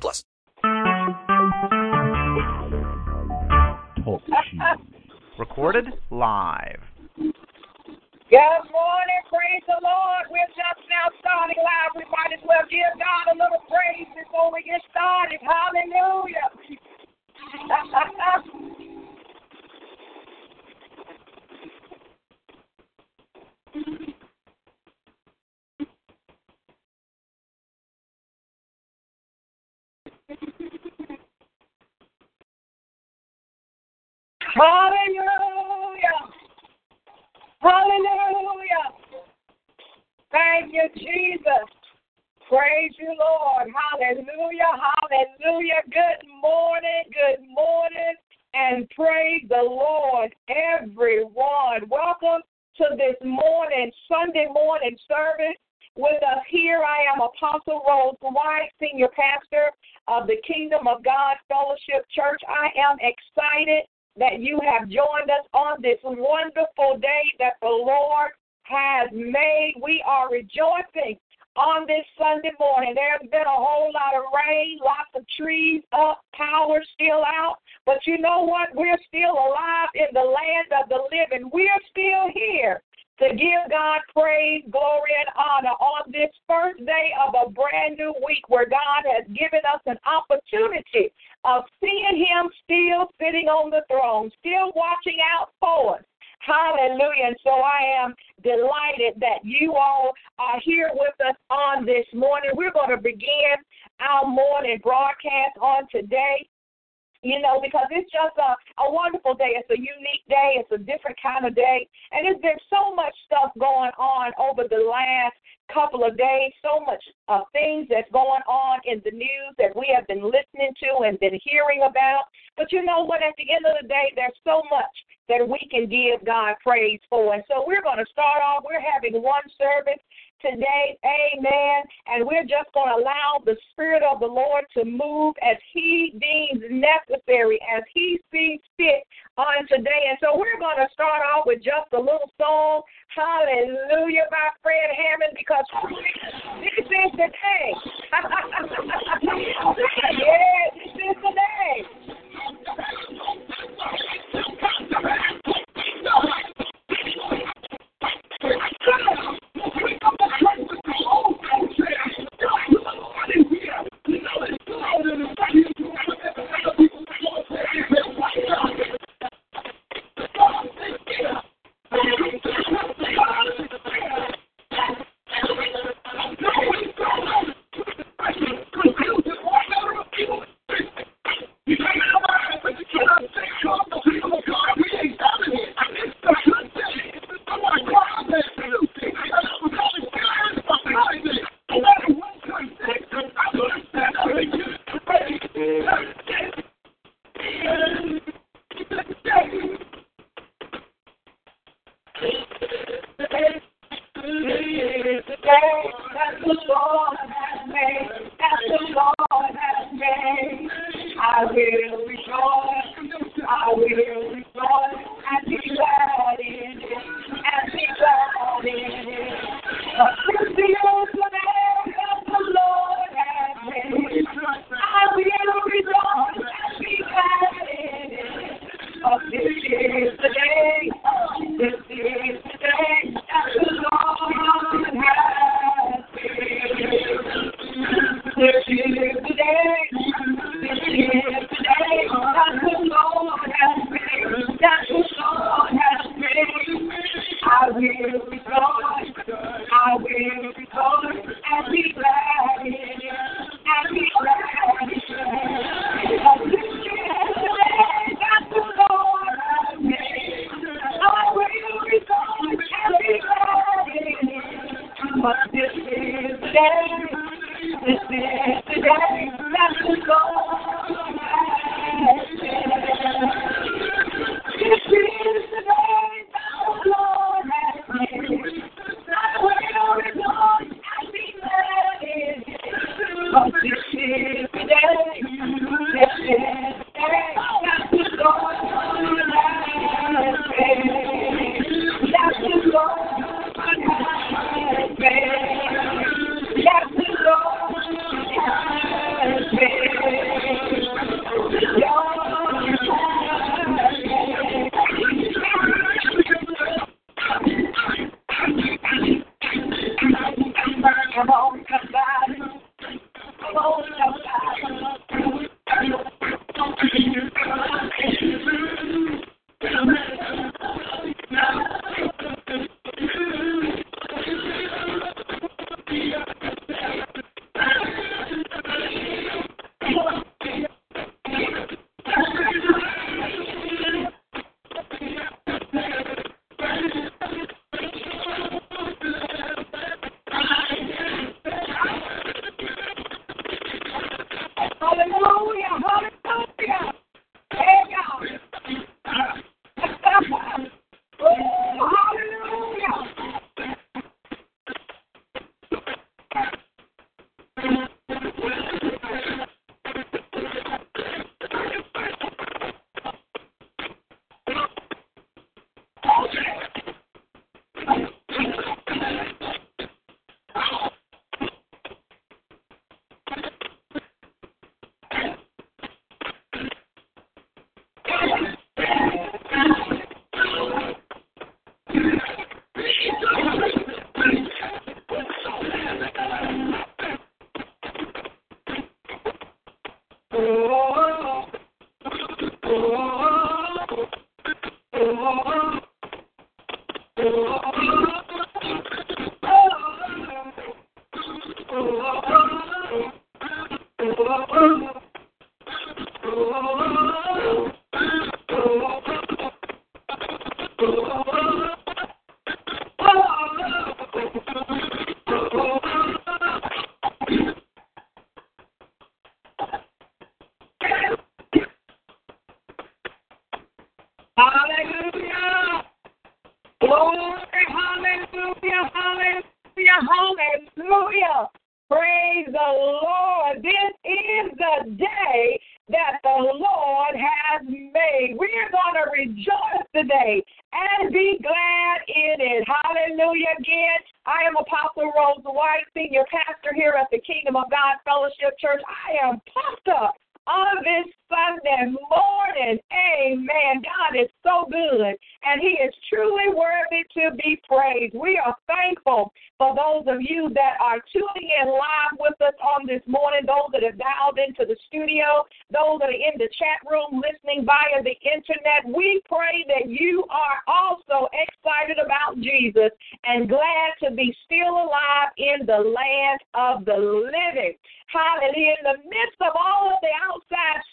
plus. Talk Recorded live. Good morning, praise the Lord. We're just now starting live. We might as well give God a little praise before we get started. Hallelujah. Hallelujah. Hallelujah. Thank you, Jesus. Praise you, Lord. Hallelujah. Hallelujah. Good morning. Good morning. And praise the Lord, everyone. Welcome to this morning, Sunday morning service. With us here, I am Apostle Rose White, Senior Pastor of the Kingdom of God Fellowship Church. I am excited that you have joined us on this wonderful day that the Lord has made. We are rejoicing on this Sunday morning. There's been a whole lot of rain, lots of trees up, power still out. But you know what? We're still alive in the land of the living. We're still here to give God praise, glory, and honor on this first day of a brand new week where God has given us an opportunity of seeing Him still sitting on the throne, still watching out for us. Hallelujah. And so I am delighted that you all are here with us on this morning. We're going to begin our morning broadcast on today you know, because it's just a, a wonderful day. It's a unique day. It's a different kind of day. And there's been so much stuff going on over the last couple of days, so much uh, things that's going on in the news that we have been listening to and been hearing about. But you know what? At the end of the day, there's so much that we can give God praise for. And so we're going to start off. We're having one service today. Amen. And we're just going to allow the Spirit of the Lord to move as He deems necessary, as He sees fit on today. And so we're going to start off with just a little song, Hallelujah, by Fred Hammond, because this is the day. yes, this is the day. Come. Hallelujah. Here at the Kingdom of God Fellowship Church. I am pumped up on this Sunday morning. Amen. God is so good, and He is truly worthy to be praised. We are thankful for those of you that are tuning in live with us on this morning, those that have dialed into the studio, those that are in the chat room listening via the internet. We pray that you are also excited about Jesus and glad to be still alive in the land of the living. Hallelujah. In the midst of all of the outside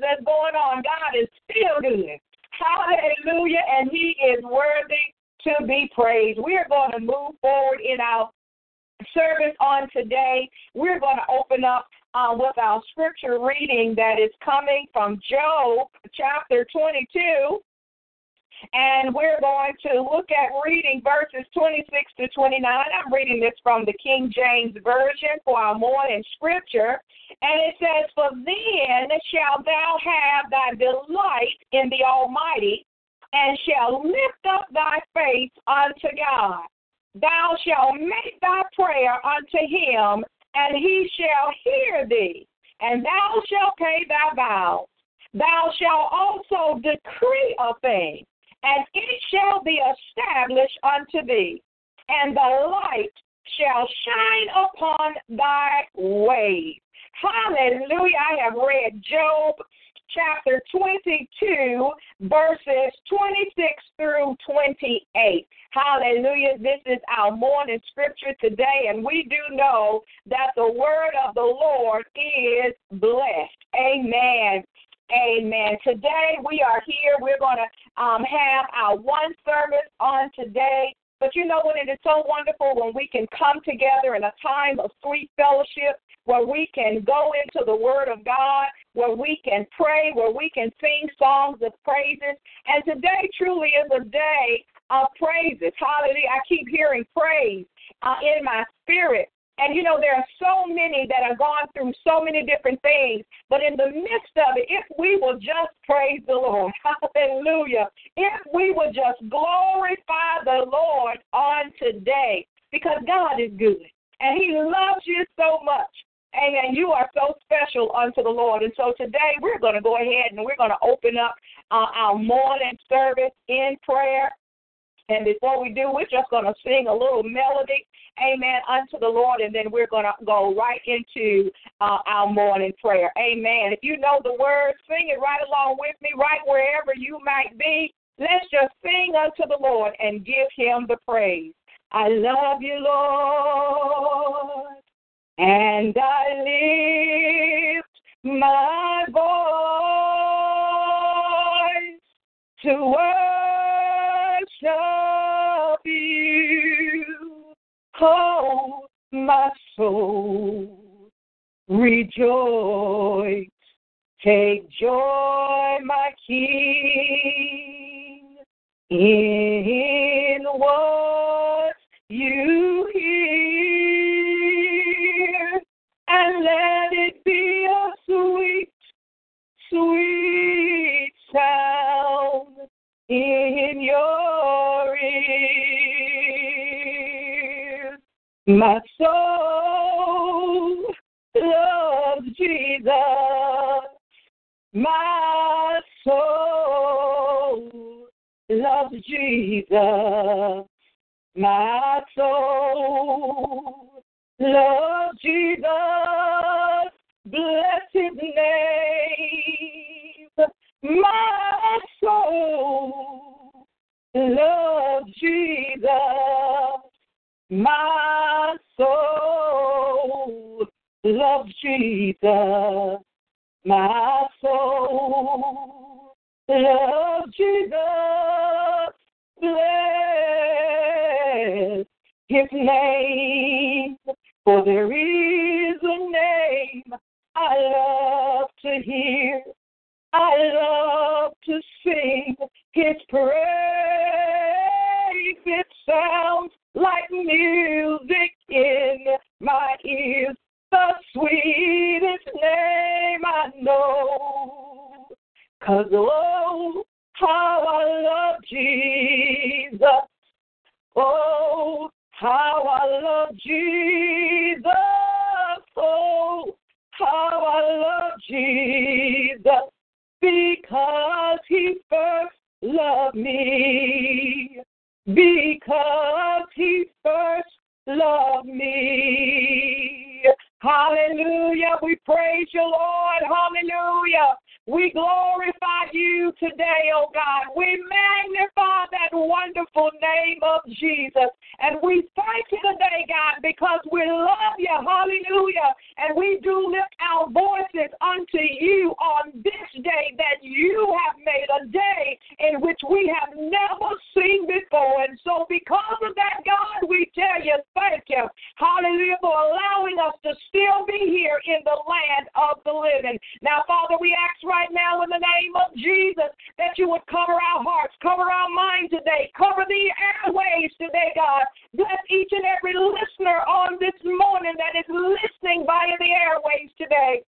that's going on, God is still good. Hallelujah. And He is worthy to be praised. We are going to move forward in our service on today. We're going to open up uh, with our scripture reading that is coming from Job chapter 22. And we're going to look at reading verses 26 to 29. I'm reading this from the King James Version for our morning scripture. And it says, For then shalt thou have thy delight in the Almighty, and shalt lift up thy face unto God. Thou shalt make thy prayer unto him, and he shall hear thee, and thou shalt pay thy vows. Thou shalt also decree a thing, and it shall be established unto thee, and the light shall shine upon thy ways. Hallelujah. I have read Job chapter 22, verses 26 through 28. Hallelujah. This is our morning scripture today, and we do know that the word of the Lord is blessed. Amen. Amen. Today we are here. We're going to um, have our one service on today. But you know what? It is so wonderful when we can come together in a time of sweet fellowship where we can go into the Word of God, where we can pray, where we can sing songs of praises. And today truly is a day of praises. Hallelujah. I keep hearing praise uh, in my spirit. And you know, there are so many that have gone through so many different things. But in the midst of it, if we will just praise the Lord, hallelujah, if we will just glorify the Lord on today, because God is good and He loves you so much. Amen. You are so special unto the Lord. And so today we're going to go ahead and we're going to open up uh, our morning service in prayer. And before we do, we're just going to sing a little melody, amen, unto the Lord, and then we're going to go right into uh, our morning prayer. Amen. If you know the words, sing it right along with me, right wherever you might be. Let's just sing unto the Lord and give him the praise. I love you, Lord, and I lift my voice to worship Oh, my soul, rejoice. Take joy, my King, in what you hear, and let it be a sweet, sweet sound in your ear. My soul loves Jesus. My soul loves Jesus. My soul loves Jesus. Bless his name. My soul loves Jesus. My soul loves Jesus. My soul loves Jesus. Bless his name. For there is a name I love to hear. I love to sing his praise. It sounds like music in my ears. The sweetest name I know. Cause oh, how I love Jesus. Oh, how I love Jesus. Oh, how I love Jesus. Because he first loved me. Because he first loved me. Hallelujah. We praise you, Lord. Hallelujah. We glorify you today, oh God. We magnify that wonderful name of Jesus. And we thank you today, God, because we love you. Hallelujah. And we do lift our voices unto you on this day that you have made a day in which we have never seen before. And so, because of that, God, we tell you thank you. Hallelujah for allowing us to still be here in the land of the living. Now, Father, we ask right now in the name of Jesus that you would cover our hearts, cover our minds today, cover the airways today, God. Bless each and every listener on this morning that is listening via the airways today.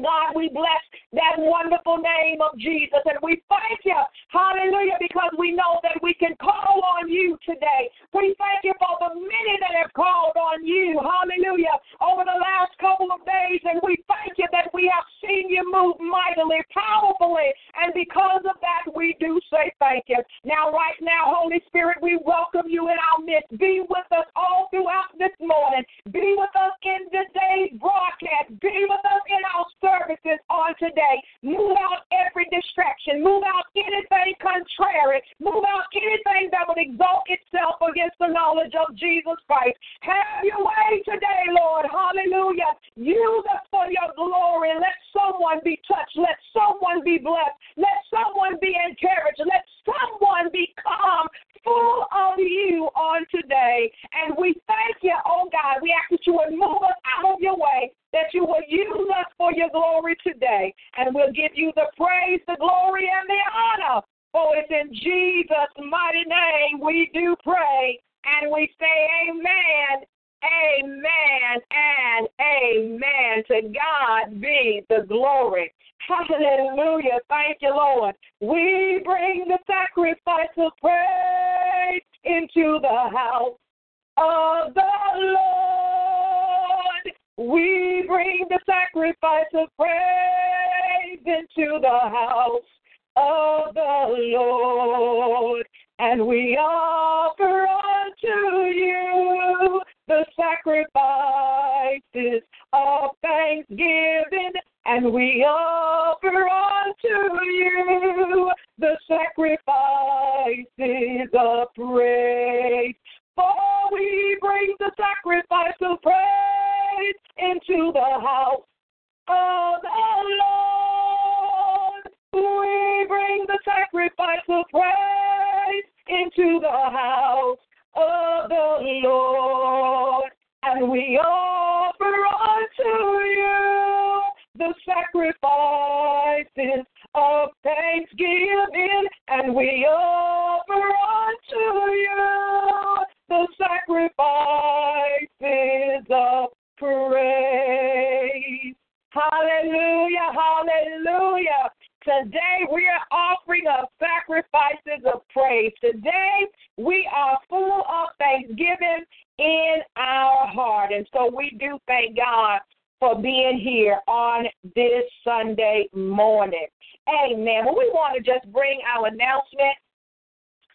God, we bless that wonderful name of Jesus and we thank you, hallelujah, because we know that we can call on you today. We thank you for the many that have called on you, hallelujah, over the last couple of days, and we thank you that we have seen you move mightily, powerfully, and because of that, we do say thank you. Now, right now, Holy Spirit, we welcome you in our midst. Be with us all throughout this morning. Be with us in today's broadcast. Be with us in our services on today. Move out every distraction. Move out anything contrary. Move out anything that would exalt itself against the knowledge of Jesus Christ. Have your way today, Lord. Hallelujah. Use us for your glory. Let someone be touched. Let someone be blessed. Let someone be encouraged. Let someone become full of you on today. And we thank you, oh God. We ask that you would move us out of your way, that you will use us for your glory today. And we'll give you the praise, the glory, and the honor. For it's in Jesus' mighty name we do pray. And we say amen Amen and amen. To God be the glory. Hallelujah. Thank you, Lord. We bring the sacrifice of praise into the house of the Lord. We bring the sacrifice of praise into the house of the Lord. And we offer unto you the sacrifices of thanksgiving, and we offer unto you the sacrifices of praise. For we bring the sacrifice of praise into the house of the Lord. We bring the sacrifice of praise into the house of the Lord. And we offer unto you the sacrifices of thanksgiving, and we offer unto you the sacrifices of praise. Hallelujah, hallelujah. Today we are offering up sacrifices of praise. Today we are full of thanksgiving in our heart. And so we do thank God for being here on this Sunday morning. Amen. Well, we want to just bring our announcement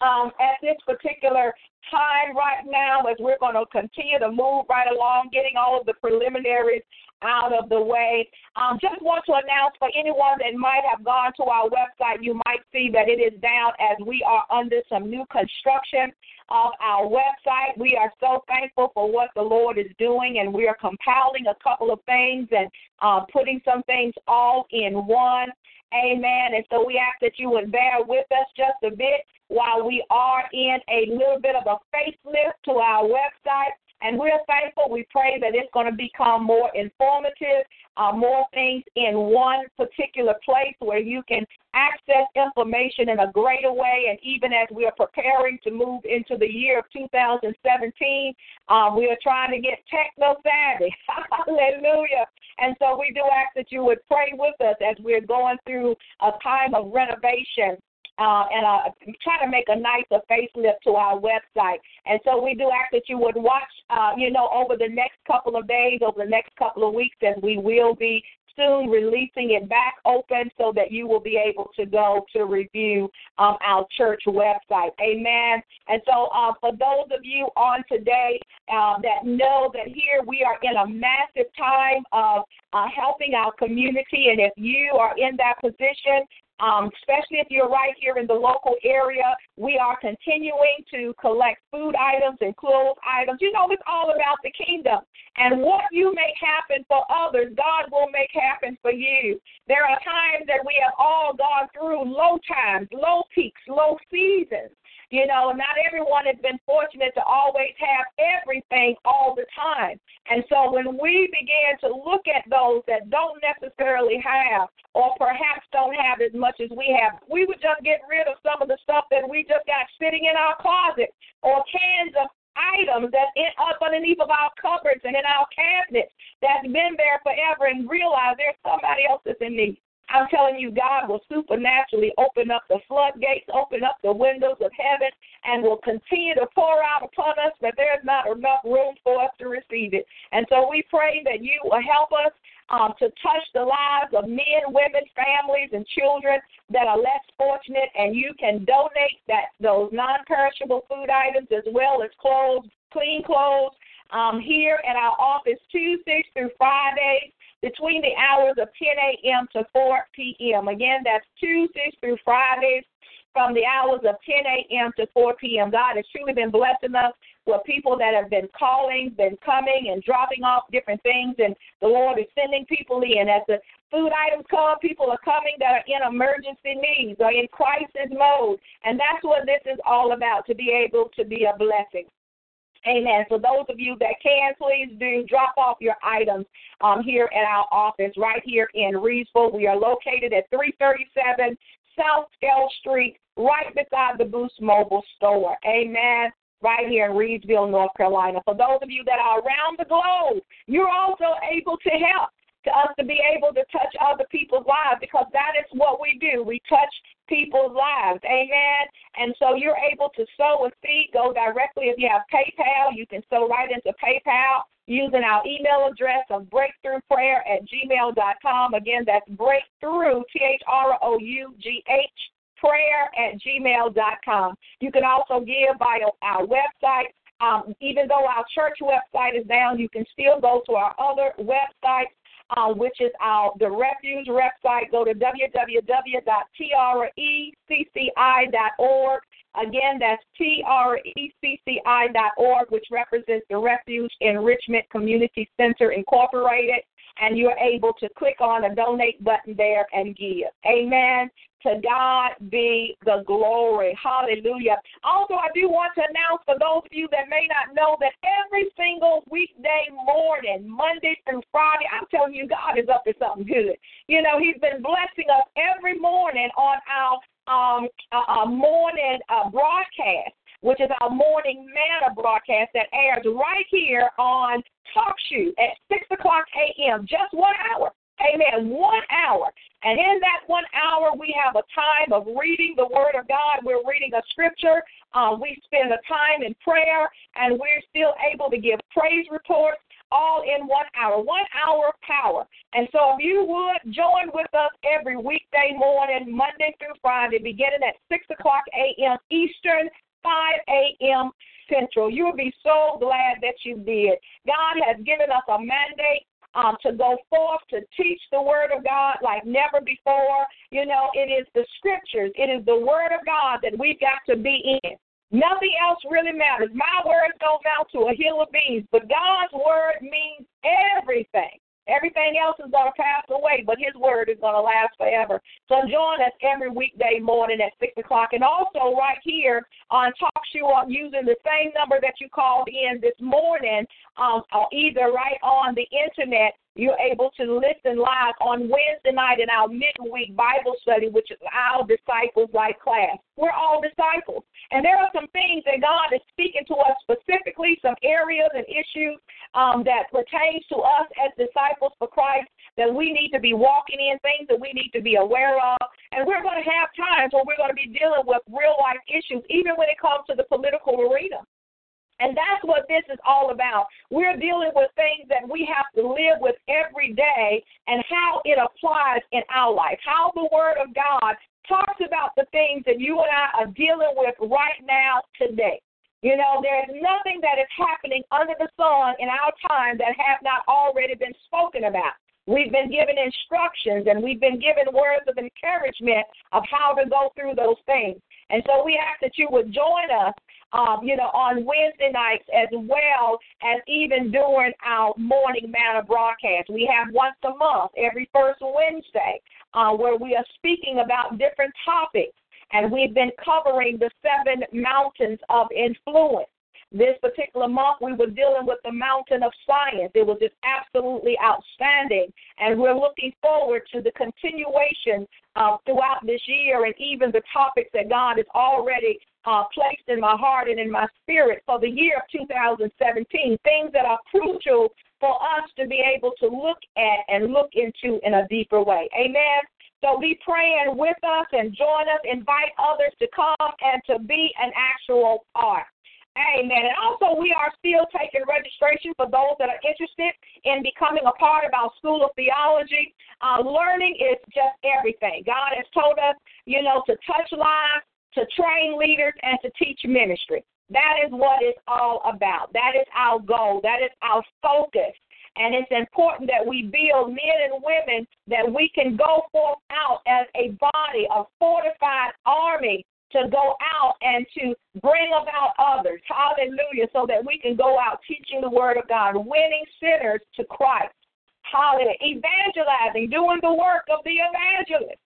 um, at this particular time right now as we're going to continue to move right along, getting all of the preliminaries out of the way. Um, just want to announce for anyone that might have gone to our website, you might see that it is down as we are under some new construction of our website. We are so thankful for what the Lord is doing, and we are compiling a couple of things and uh, putting some things all in one. Amen. And so we ask that you would bear with us just a bit while we are in a little bit of a facelift to our website. And we're thankful. We pray that it's going to become more informative, uh, more things in one particular place where you can access information in a greater way. And even as we are preparing to move into the year of 2017, um, we are trying to get techno savvy. Hallelujah. And so we do ask that you would pray with us as we're going through a time of renovation uh, and uh, try to make a nicer facelift to our website. And so we do ask that you would watch, uh, you know, over the next couple of days, over the next couple of weeks, as we will be soon releasing it back open so that you will be able to go to review um, our church website. Amen. And so, uh, for those of you on today uh, that know that here we are in a massive time of uh, helping our community, and if you are in that position, um, especially if you're right here in the local area. We are continuing to collect food items and clothes items. You know, it's all about the kingdom. And what you make happen for others, God will make happen for you. There are times that we have all gone through low times, low peaks, low seasons. You know, not everyone has been fortunate to always have everything all the time. And so when we begin to look at those that don't necessarily have, or perhaps don't have as much as we have, we would just get rid of some of the stuff that we just got sitting in our closet or cans of items that in, up underneath of our cupboards and in our cabinets that's been there forever and realize there's somebody else that's in need. I'm telling you, God will supernaturally open up the floodgates, open up the windows of heaven, and will continue to pour out upon us, but there's not enough room for us to receive it. And so we pray that you will help us um, to touch the lives of men, women, families, and children that are less fortunate, and you can donate that those non-perishable food items as well as clothes, clean clothes, um, here at our office Tuesdays through Fridays between the hours of 10 a.m. to 4 p.m. Again, that's Tuesdays through Fridays from the hours of 10 a.m. to 4 p.m. God has truly been blessing us with people that have been calling, been coming, and dropping off different things, and the Lord is sending people in. As the food items come, people are coming that are in emergency needs or in crisis mode, and that's what this is all about to be able to be a blessing. Amen. So those of you that can, please do drop off your items um, here at our office right here in Reidsville. We are located at 337 South Scale Street, right beside the Boost Mobile store. Amen. right here in Reidsville, North Carolina. For those of you that are around the globe, you're also able to help to us to be able to touch other people's lives because that is what we do. We touch people's lives. Amen. And so you're able to sow a seed, go directly. If you have PayPal, you can sow right into PayPal using our email address of breakthroughprayer at gmail.com. Again, that's breakthrough, T H R O U G H, prayer at gmail.com. You can also give via our website. Um, even though our church website is down, you can still go to our other websites uh, which is our the refuge website. Go to www.trecci.org. Again, that's trecci.org, which represents the Refuge Enrichment Community Center Incorporated. And you're able to click on the donate button there and give. Amen. To God be the glory. Hallelujah. Also, I do want to announce for those of you that may not know that every single weekday morning, Monday through Friday, I'm telling you, God is up to something good. You know, He's been blessing us every morning on our um, uh, morning uh, broadcast, which is our morning manna broadcast that airs right here on Talk Shoe at 6 o'clock a.m., just one hour. Amen. One hour. And in that one hour, we have a time of reading the Word of God. We're reading a scripture. Um, we spend a time in prayer, and we're still able to give praise reports all in one hour. One hour of power. And so if you would join with us every weekday morning, Monday through Friday, beginning at 6 o'clock a.m. Eastern, 5 a.m. Central. You will be so glad that you did. God has given us a mandate um, to go forth to teach the Word of God like never before. You know, it is the Scriptures, it is the Word of God that we've got to be in. Nothing else really matters. My words don't amount to a hill of beans, but God's word means everything. Everything else is going to pass away, but His word is going to last forever. So join us every weekday morning at 6 o'clock. And also right here on Talk Shoe, I'm using the same number that you called in this morning, um, or either right on the internet you're able to listen live on Wednesday night in our midweek Bible study, which is our disciples like class. We're all disciples. And there are some things that God is speaking to us specifically, some areas and issues um, that pertains to us as disciples for Christ that we need to be walking in, things that we need to be aware of. And we're going to have times where we're going to be dealing with real life issues, even when it comes to the political arena. And that's what this is all about. We're dealing with things that we have to live with every day and how it applies in our life. How the Word of God talks about the things that you and I are dealing with right now today. You know, there's nothing that is happening under the sun in our time that have not already been spoken about. We've been given instructions and we've been given words of encouragement of how to go through those things. And so we ask that you would join us, um, you know, on Wednesday nights as well as even during our morning manna broadcast. We have once a month, every first Wednesday, uh, where we are speaking about different topics. And we've been covering the seven mountains of influence. This particular month, we were dealing with the mountain of science. It was just absolutely outstanding. And we're looking forward to the continuation uh, throughout this year and even the topics that God has already uh, placed in my heart and in my spirit for the year of 2017, things that are crucial for us to be able to look at and look into in a deeper way. Amen. So be praying with us and join us. Invite others to come and to be an actual part. Amen. And also, we are still taking registration for those that are interested in becoming a part of our School of Theology. Uh, learning is just everything. God has told us, you know, to touch lives, to train leaders, and to teach ministry. That is what it's all about. That is our goal. That is our focus. And it's important that we build men and women that we can go forth out as a body, a fortified army to go out and to bring about others. Hallelujah. So that we can go out teaching the word of God, winning sinners to Christ. Hallelujah. Evangelizing, doing the work of the evangelist.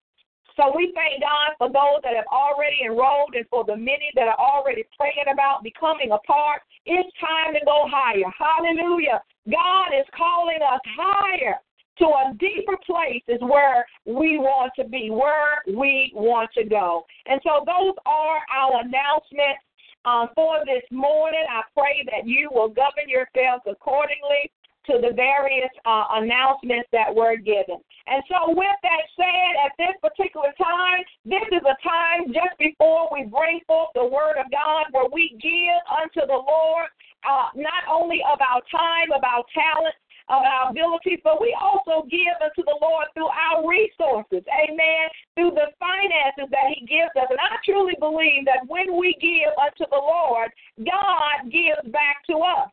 So we thank God for those that have already enrolled and for the many that are already praying about becoming a part. It's time to go higher. Hallelujah. God is calling us higher to a deeper place is where we want to be, where we want to go. And so those are our announcements. um, for this morning. I pray that you will govern yourselves accordingly to the various uh, announcements that were given. And so, with that said, at this particular time, this is a time just before we bring forth the word of God where we give unto the Lord uh, not only of our time, of our talent, of our abilities, but we also give unto the Lord through our resources. Amen. Through the finances that He gives us. And I truly believe that when we give unto the Lord, God gives back to us.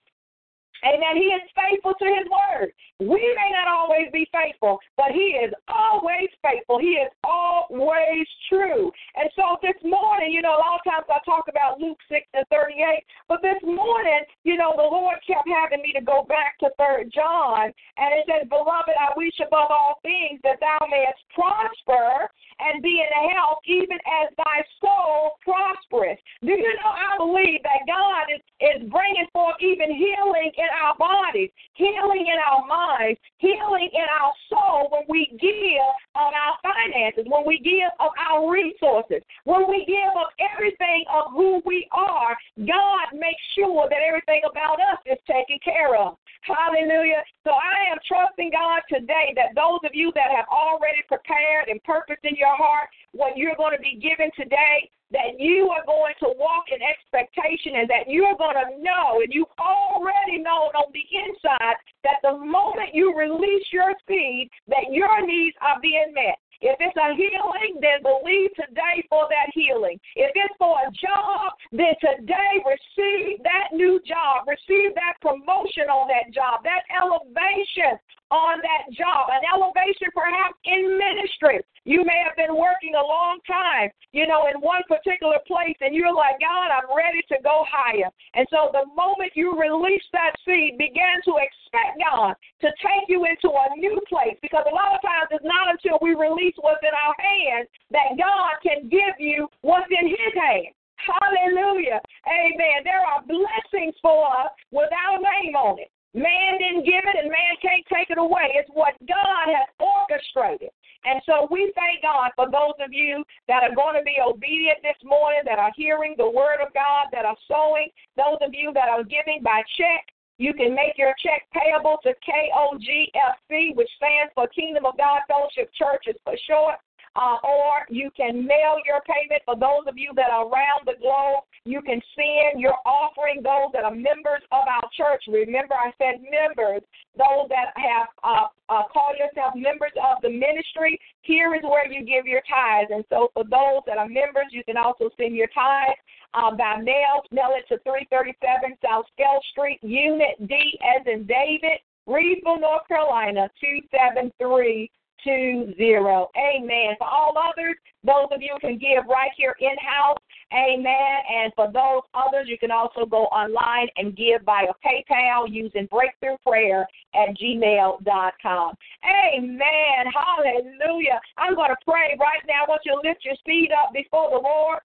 Amen. He is faithful to his word. We may not always be faithful, but he is always faithful. He is always true. And so this morning, you know, a lot of times I talk about Luke 6 and 38, but this morning, you know, the Lord kept having me to go back to 3 John, and it says, Beloved, I wish above all things that thou mayest prosper and be in health, even as thy soul prospereth. Do you know, I believe that God is, is bringing forth even healing in our bodies, healing in our minds, healing in our soul when we give of our finances, when we give of our resources, when we give of everything of who we are, God makes sure that everything about us is taken care of. Hallelujah. So I am trusting God today that those of you that have already prepared and purposed in your heart what you're going to be given today, that you are going to walk in expectation and that you're going to know, and you've already known on the inside that the moment you release your seed, that your needs are being met. If it's a healing, then believe today for that healing. If it's for a job, then today receive that new job, receive that promotion on that job, that elevation on that job, an elevation perhaps in ministry. You may have been working a long time, you know, in one particular place, and you're like, God, I'm ready to go higher. And so the moment you release that seed, begin to expect God to take you into a new place because a lot of times it's not until we release what's in our hands that God can give you what's in His hands. Hallelujah. Amen. There are blessings for us without a name on it. Man didn't give it and man can't take it away. It's what God has orchestrated. And so we thank God for those of you that are going to be obedient this morning, that are hearing the word of God, that are sowing, those of you that are giving by check. You can make your check payable to KOGFC, which stands for Kingdom of God Fellowship Churches for short uh, or you can mail your payment for those of you that are around the globe. You can send your offering those that are members of our church. Remember, I said members, those that have uh, uh, call yourself members of the ministry. Here is where you give your tithes. And so, for those that are members, you can also send your tithes uh, by mail. Mail it to 337 South Scale Street, Unit D, as in David, Reidsville, North Carolina 273 two zero. Amen. For all others, those of you can give right here in house. Amen. And for those others, you can also go online and give via PayPal using breakthrough prayer at gmail.com. Amen. Hallelujah. I'm going to pray right now. I want you to lift your feet up before the Lord.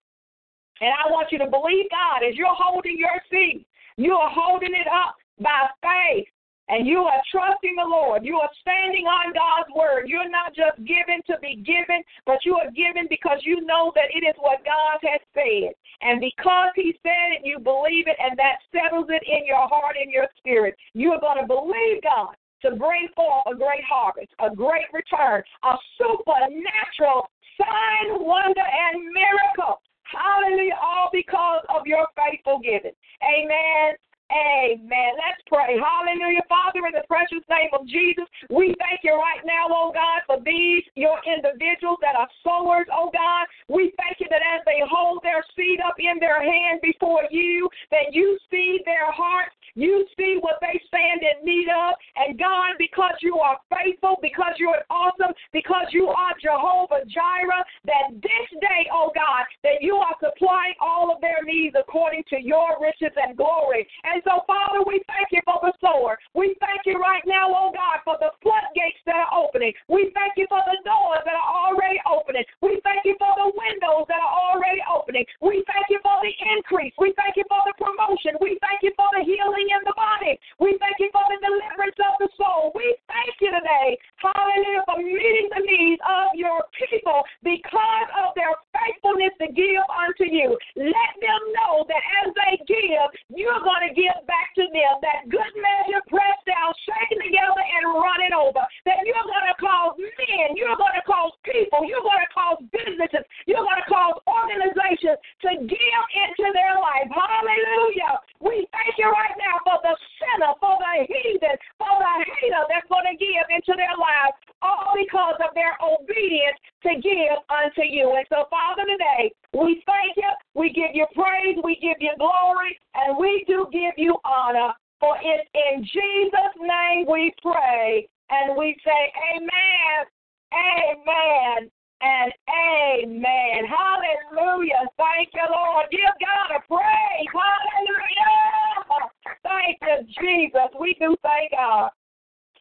And I want you to believe God as you're holding your feet. You are holding it up by faith and you are trusting the Lord. You are standing on God's word. You're not just given to be given, but you are given because you know that it is what God has said. And because He said it, you believe it, and that settles it in your heart and your spirit. You are going to believe God to bring forth a great harvest, a great return, a supernatural sign, wonder, and miracle. Hallelujah. All because of your faithful giving. Amen. Amen. Let's pray. Hallelujah. Father, in the precious name of Jesus, we thank you right now, oh God, for these, your individuals that are sowers, oh God. We thank you that as they hold their seed up in their hand before you, that you see their hearts, you see what they stand in need of. And God, because you are faithful, because you are awesome, because you are Jehovah Jireh, that this day, oh God, that you are supplying all of their needs according to your riches and glory. And so, Father, we thank you for the sower. We thank you right now, oh God, for the floodgates that are opening. We thank you for the doors that are already opening. We thank you for the windows that are already opening. We thank you for the increase. We thank you for the promotion. We thank you for the healing in the body. We thank you for the deliverance of the soul. We thank you today, hallelujah, for meeting the needs of your people people because of their faithfulness to give unto you. Let them know that as they give, you're going to give back to them that good measure, pressed down, shaken together, and running over. That you're going to cause men, you're going to cause people, you're going to cause businesses, you're going to cause organizations to give into their life. Hallelujah. We thank you right now for the sinner, for the heathen, for the hater that's going to give into their lives, all because of their obedience to give unto you. And so, Father, today, we thank you, we give you praise, we give you glory, and we do give you honor. For it's in Jesus' name we pray, and we say, Amen, Amen, and Amen. Hallelujah. Thank you, Lord. Give God a praise. Hallelujah. Thank you, Jesus. We do thank God.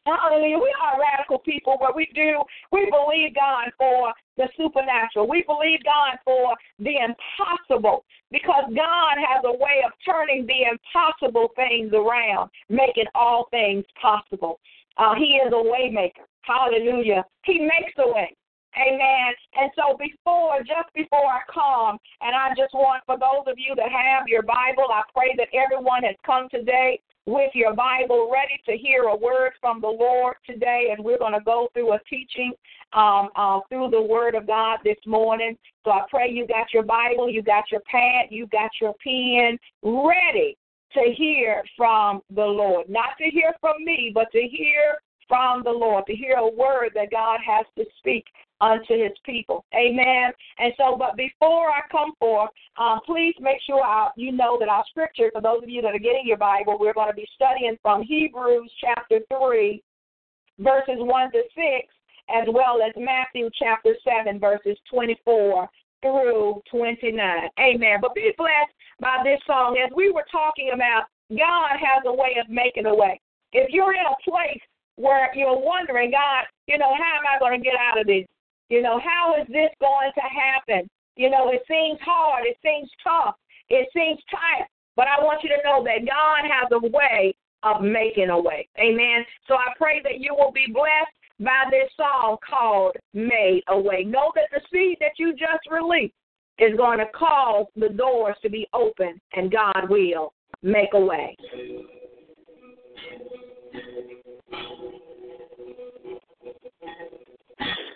Hallelujah. We are radical people, but we do, we believe God for the supernatural. We believe God for the impossible because God has a way of turning the impossible things around, making all things possible. Uh, he is a waymaker. Hallelujah. He makes a way. Amen. And so before, just before I come, and I just want for those of you that have your Bible, I pray that everyone has come today with your Bible ready to hear a word from the Lord today. And we're going to go through a teaching um, uh, through the Word of God this morning. So I pray you got your Bible, you got your pad, you got your pen ready to hear from the Lord. Not to hear from me, but to hear from the Lord, to hear a word that God has to speak unto his people. Amen. And so, but before I come forth, um, please make sure I, you know that our scripture, for those of you that are getting your Bible, we're going to be studying from Hebrews chapter 3, verses 1 to 6, as well as Matthew chapter 7, verses 24 through 29. Amen. But be blessed by this song. As we were talking about, God has a way of making a way. If you're in a place where you're wondering, God, you know, how am I going to get out of this? You know, how is this going to happen? You know, it seems hard, it seems tough, it seems tight, but I want you to know that God has a way of making a way. Amen. So I pray that you will be blessed by this song called Made a Way. Know that the seed that you just released is going to cause the doors to be open, and God will make a way.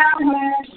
Look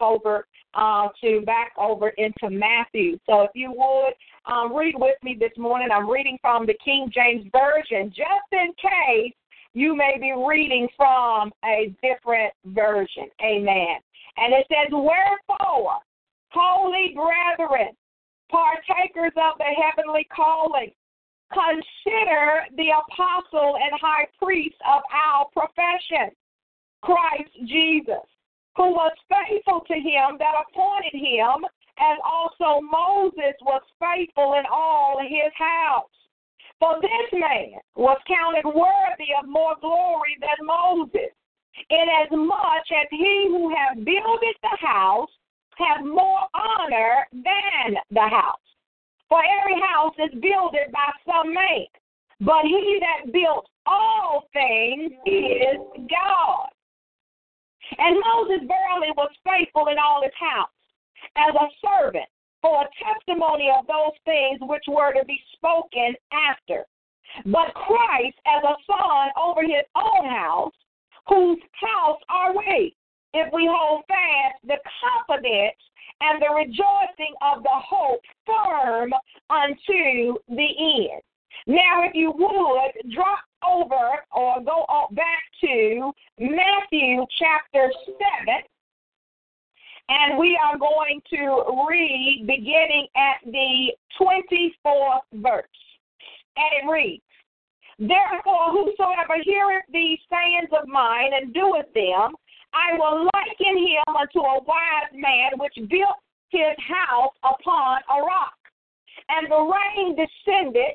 over uh, to back over into Matthew. So if you would um, read with me this morning, I'm reading from the King James Version just in case you may be reading from a different version. Amen. And it says, Wherefore, holy brethren, partakers of the heavenly calling, consider the apostle and high priest of our profession Christ Jesus, who was faithful to him that appointed him, and also Moses was faithful in all his house. For this man was counted worthy of more glory than Moses, inasmuch as he who hath builded the house hath more honor than the house. For every house is builded by some man, but he that built all things is God. And Moses verily was faithful in all his house as a servant for a testimony of those things which were to be spoken after. But Christ as a son over his own house, whose house are we, if we hold fast the confidence and the rejoicing of the hope firm unto the end. Now, if you would, drop over or go back to Matthew chapter 7, and we are going to read beginning at the 24th verse. And it reads, Therefore, whosoever heareth these sayings of mine and doeth them, I will liken him unto a wise man which built his house upon a rock. And the rain descended,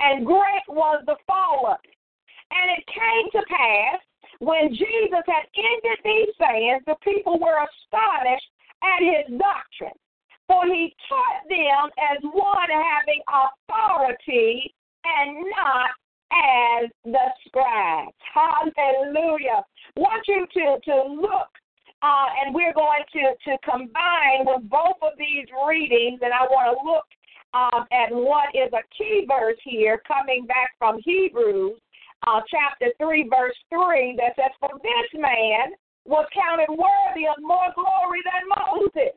and great was the fall. And it came to pass when Jesus had ended these sayings, the people were astonished at his doctrine. For he taught them as one having authority and not as the scribes. Hallelujah. Want you to, to look, uh, and we're going to, to combine with both of these readings, and I want to look um, at what is a key verse here coming back from Hebrews uh, chapter 3, verse 3, that says, For this man was counted worthy of more glory than Moses,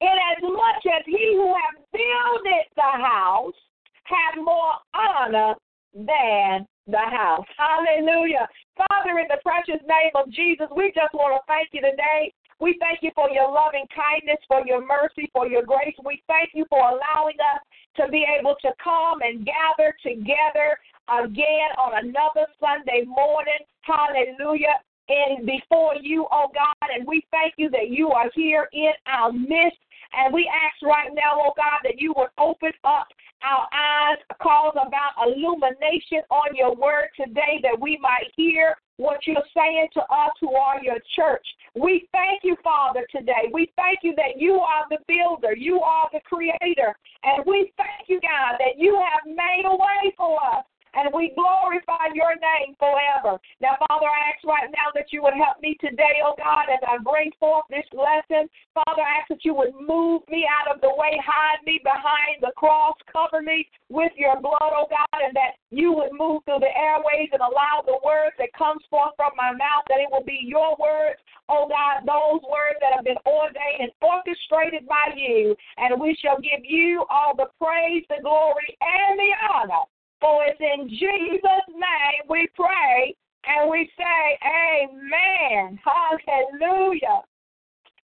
inasmuch as he who hath builded the house had more honor than the house. Hallelujah. Father, in the precious name of Jesus, we just want to thank you today. We thank you for your loving kindness, for your mercy, for your grace. We thank you for allowing us to be able to come and gather together again on another Sunday morning. Hallelujah. And before you, oh God, and we thank you that you are here in our midst. And we ask right now, oh God, that you would open up our eyes, cause about illumination on your word today that we might hear what you're saying to us who are your church. We thank you, Father, today. We thank you that you are the builder, you are the creator, and we thank you, God, that you have made a way for us and we glorify your name forever. Now, Father, I ask right now that you would help me today, oh God, as I bring forth this lesson. Father, I ask that you would move me out of the way, hide me behind the cross, cover me with your blood, oh God, and that you would move through the airways and allow the words that comes forth from my mouth, that it will be your words, oh God, those words that have been ordained and orchestrated by you. And we shall give you all the praise, the glory, and the honor. For it's in Jesus' name we pray and we say, Amen. Hallelujah.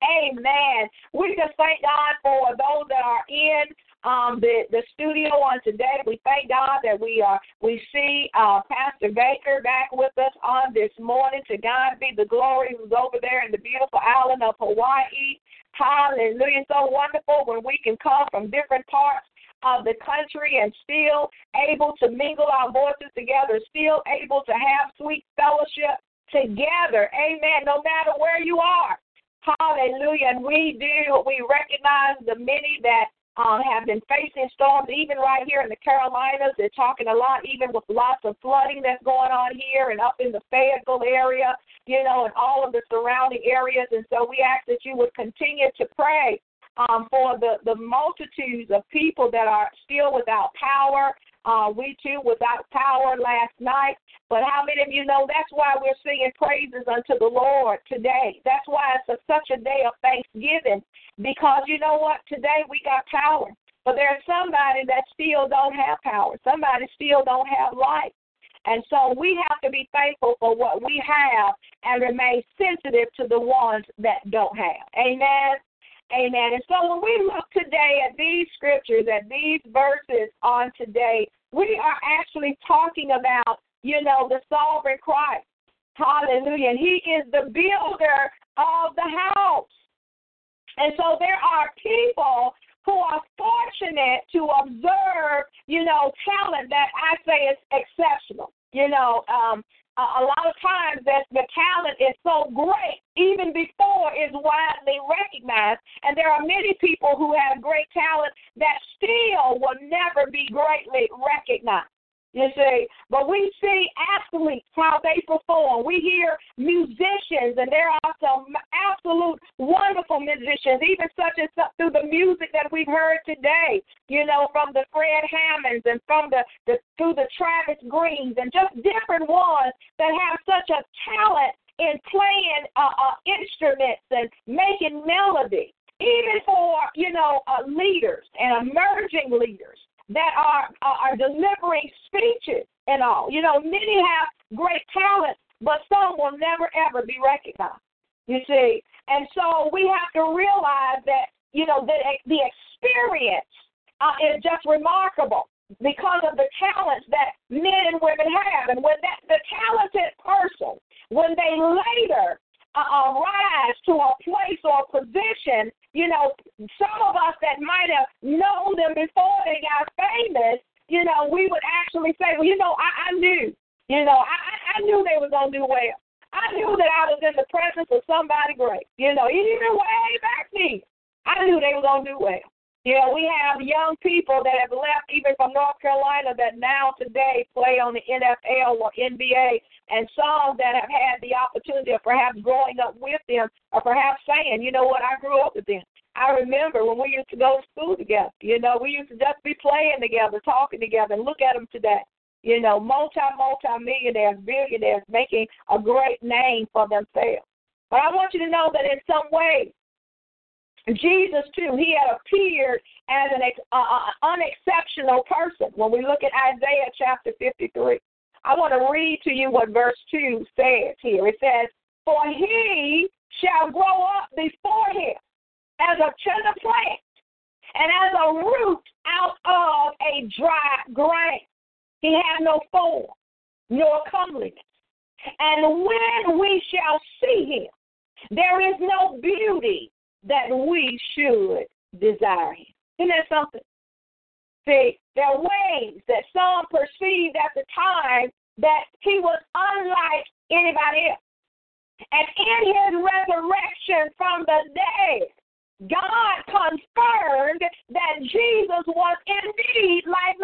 Amen. We just thank God for those that are in um, the the studio on today. We thank God that we are we see uh, Pastor Baker back with us on this morning. To God be the glory, who's over there in the beautiful island of Hawaii. Hallelujah! So wonderful when we can come from different parts of the country and still able to mingle our voices together, still able to have sweet fellowship together. Amen. No matter where you are. Hallelujah. And we do, we recognize the many that um, have been facing storms, even right here in the Carolinas. They're talking a lot, even with lots of flooding that's going on here and up in the Fayetteville area, you know, and all of the surrounding areas. And so we ask that you would continue to pray um, for the, the multitudes of people that are still without power. Uh, we too without power last night. But how many of you know that's why we're singing praises unto the Lord today? That's why it's a, such a day of thanksgiving. Because you know what? Today we got power. But there's somebody that still don't have power. Somebody still don't have life. And so we have to be thankful for what we have and remain sensitive to the ones that don't have. Amen. Amen. And so when we look today at these scriptures, at these verses on today, we are actually talking about, you know, the sovereign Christ. Hallelujah. And he is the builder of the house. And so there are people who are fortunate to observe, you know, talent that I say is exceptional. You know, um, a lot of times that the talent is so great even before it's widely recognized. And there are many people who have great talent that still will never be greatly recognized you see, but we see athletes how they perform. We hear musicians, and there are some absolute wonderful musicians, even such as through the music that we've heard today. You know, from the Fred Hammonds and from the, the through the Travis Greenes, and just different ones that have such a talent in playing uh, uh, instruments and making melody. Even for you know uh, leaders and emerging leaders that are, are delivering speeches and all. You know, many have great talent, but some will never ever be recognized. You see, and so we have to realize that you know that the experience uh, is just remarkable because of the talents that men and women have, and when that the talented person, when they later uh, rise to a place or a position, you know, some of us that might have known them before they got famous, you know, we would actually say, well, you know, I, I knew, you know, I, I knew they were going to do well. I knew that I was in the presence of somebody great, you know, even way back then. I knew they were going to do well. You know, we have young people that have left even from North Carolina that now today play on the NFL or NBA, and some that have had the opportunity of perhaps growing up with them, or perhaps saying, you know what, I grew up with them. I remember when we used to go to school together. You know, we used to just be playing together, talking together, and look at them today. You know, multi, multi millionaires, billionaires making a great name for themselves. But I want you to know that in some ways, Jesus, too, he had appeared as an uh, uh, unexceptional person. When we look at Isaiah chapter 53, I want to read to you what verse 2 says here. It says, For he shall grow up before him as a tender plant and as a root out of a dry ground. He had no form nor comeliness. And when we shall see him, there is no beauty that we should desire him. Isn't that something? See, there are ways that some perceived at the time that he was unlike anybody else. And in his resurrection from the dead, God confirmed that Jesus was indeed like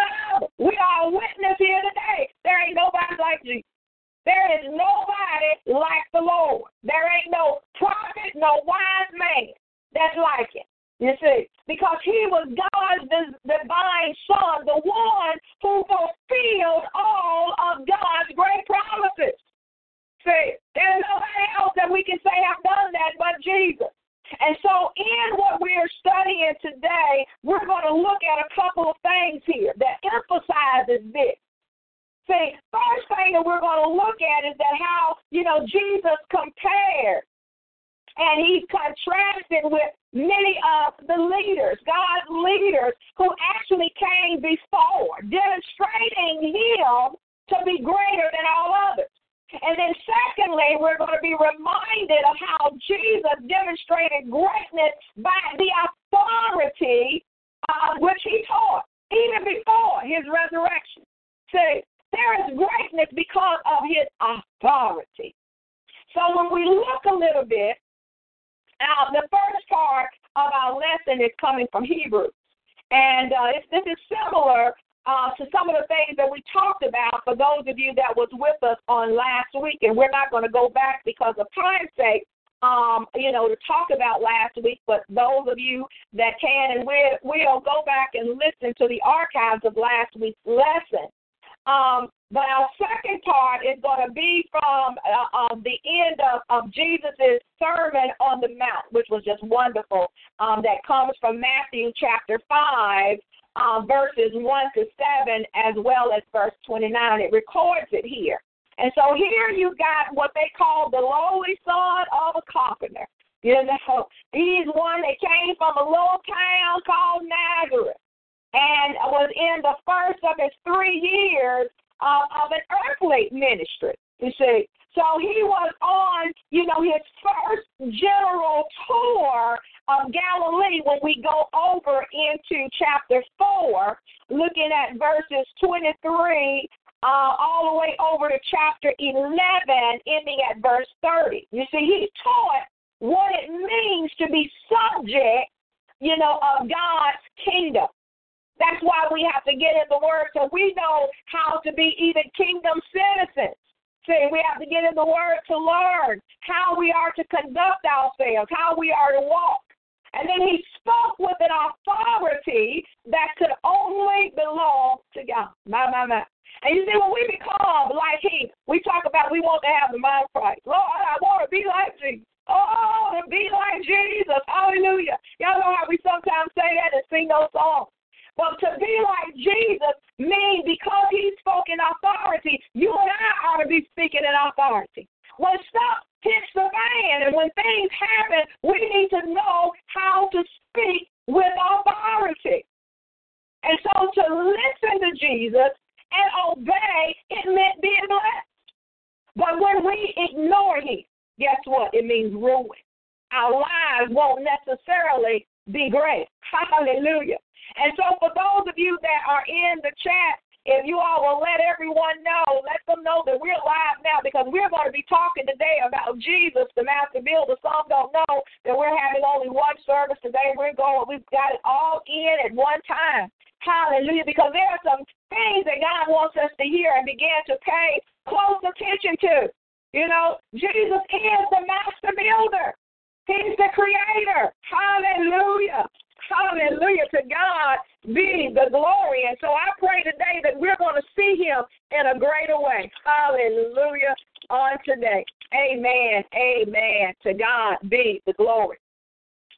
ourselves, how we are to walk. And then he spoke with an authority that could only belong to God. My, my, my. And you see, when we become like him, we talk about we want to have the mind of Christ. Lord, I want to be like Jesus. Oh, to be like Jesus. Hallelujah. Y'all know how we sometimes say that and sing those songs. But to be like Jesus means because he spoke in authority, you and I ought to be speaking in authority. When stuff hits the fan and when things happen, we need to know how to speak with authority. And so to listen to Jesus and obey, it meant being blessed. But when we ignore him, guess what? It means ruin. Our lives won't necessarily be great. Hallelujah. And so for those of you that are in the chat, if you all will let everyone know, let them know that we're live now because we're going to be talking today about Jesus, the master builder. Some don't know that we're having only one service today. We're going, we've got it all in at one time. Hallelujah. Because there are some things that God wants us to hear and begin to pay close attention to. You know, Jesus is the master builder. He's the creator. Hallelujah. Hallelujah. To God be the glory. And so I pray today that we're going to see him in a greater way. Hallelujah. On today. Amen. Amen. To God be the glory.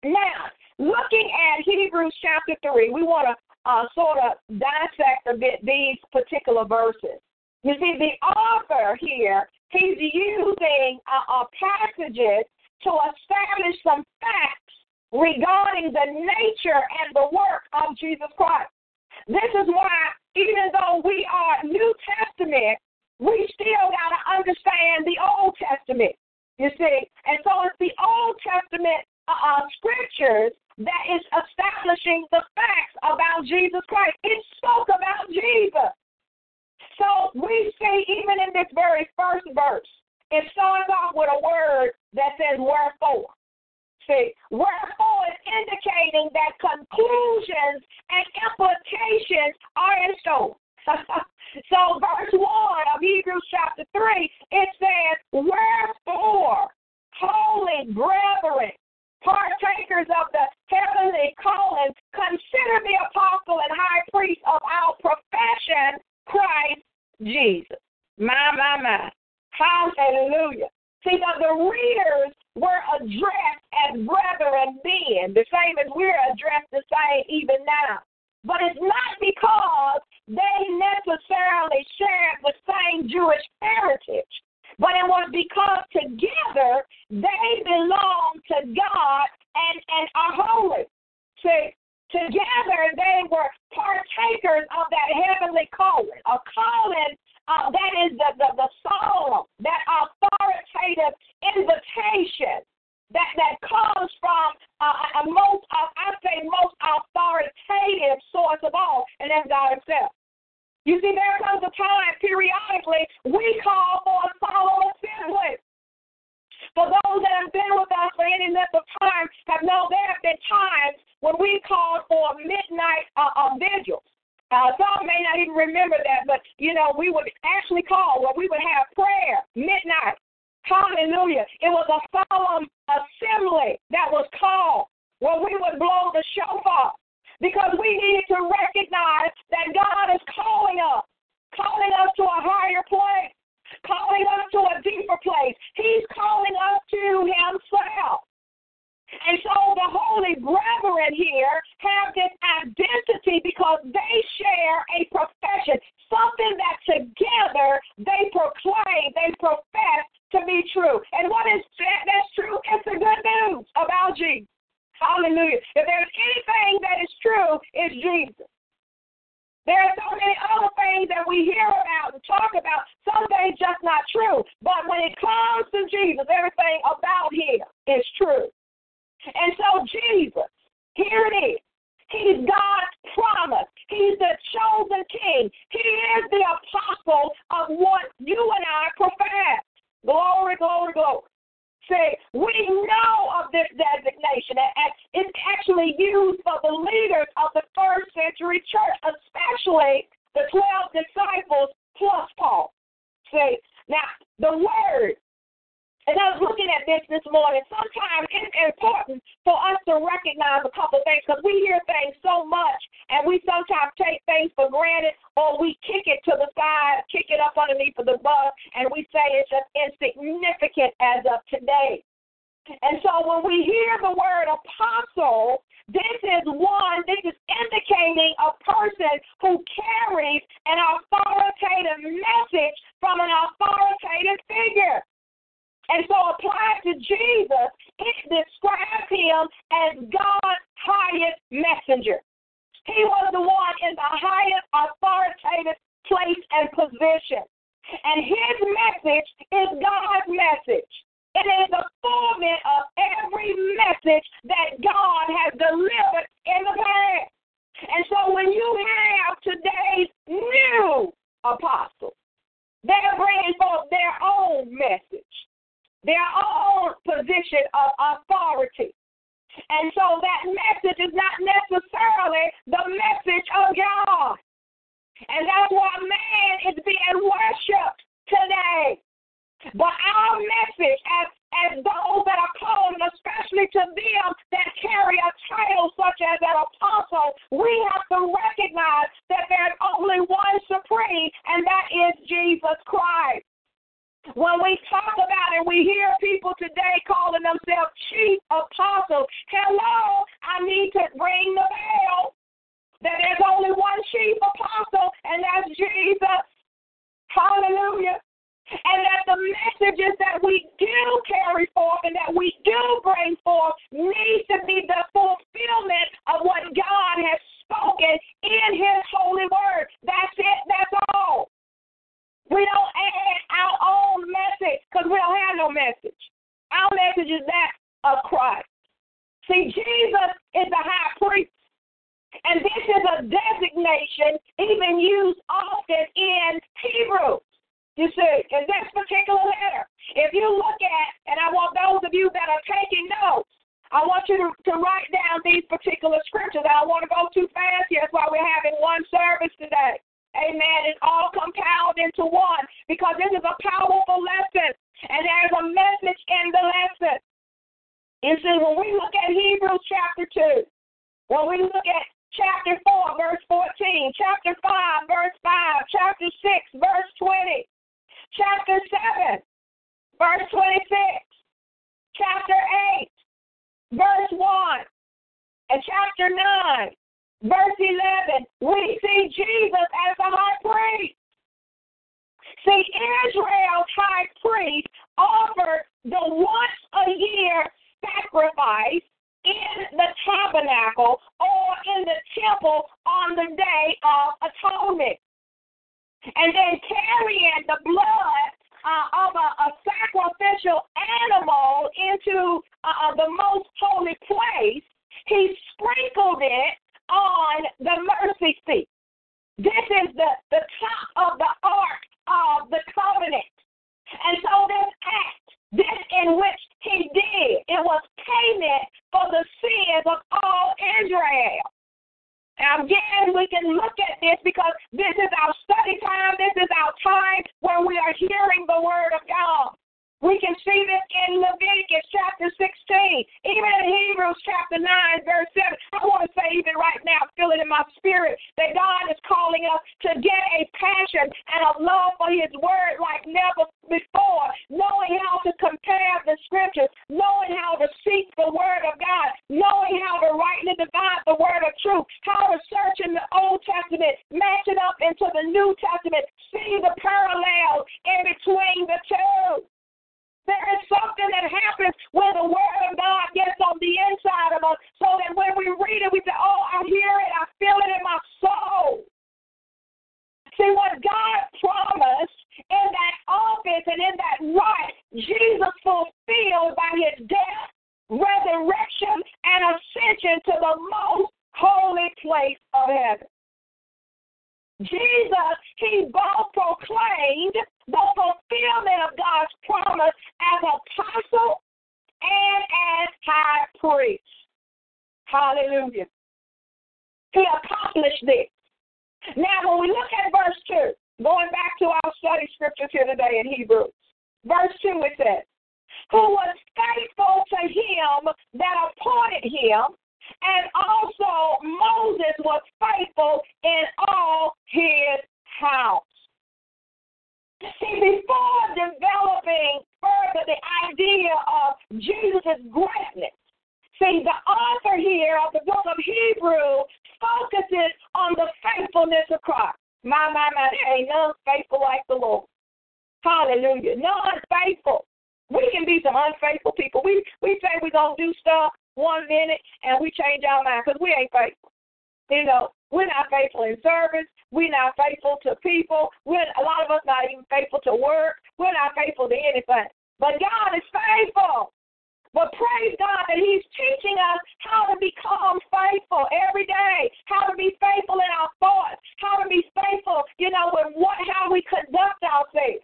Now, looking at Hebrews chapter 3, we want to uh, sort of dissect a bit these particular verses. You see, the author here, he's using uh, uh, passages to establish some facts regarding the nature and the work of Jesus Christ. This is why, even though we are New Testament, we still got to understand the Old Testament. You see, and so it's the Old Testament uh, uh, scriptures that is establishing the facts about Jesus Christ. It spoke about Jesus. So we see even in this very first verse, it starts off with a word that says wherefore. See, wherefore is indicating that conclusions and implications are in store. so verse 1 of Hebrews chapter 3, it says, Wherefore, holy brethren, partakers of the heavenly calling, consider the apostle and high priest of our profession, Christ Jesus. My, my, my. Hallelujah. See, the, the readers were addressed as brethren then, the same as we're addressed the same even now. But it's not because they necessarily shared the same Jewish heritage but it was because together they belong to God and, and are holy. See, together they were partakers of that heavenly calling, a calling uh, that is the, the, the solemn, that authoritative invitation that, that comes from uh, a most, uh, I say, most authoritative source of all, and that's God Himself. You see, there comes a time periodically we call for a solemn assembly. For those that have been with us for any length of time have known there have been times when we called for midnight uh, uh, vigils. Uh, some may not even remember that, but you know, we would actually call where we would have prayer midnight. Hallelujah. It was a solemn assembly that was called where we would blow the shofar because we needed to recognize that God is calling us, calling us to a higher place, calling us to a deeper place. He's calling us to Himself. And so the holy brethren here have this identity because they share a profession, something that together they proclaim, they profess to be true. And what is that? That's true. It's the good news about Jesus. Hallelujah. If there's anything that is true, it's Jesus. There are so many other things that we hear about and talk about. Some things just not true. But when it comes to Jesus, everything about him is true. And so Jesus, here it is. He's God's promise. He's the chosen king. He is the apostle of what you and I profess. Glory, glory, glory say, we know of this designation. It's actually used for the leaders of the first century church, especially the 12 disciples plus Paul. See, now the word and I was looking at this this morning. Sometimes it's important for us to recognize a couple things because we hear things so much and we sometimes take things for granted or we kick it to the side, kick it up underneath of the bus, and we say it's just insignificant as of today. And so when we hear the word apostle, this tackle service. We're not faithful to people. We're, a lot of us not even faithful to work. We're not faithful to anything. But God is faithful. But praise God that He's teaching us how to become faithful every day, how to be faithful in our thoughts, how to be faithful, you know, in what how we conduct ourselves,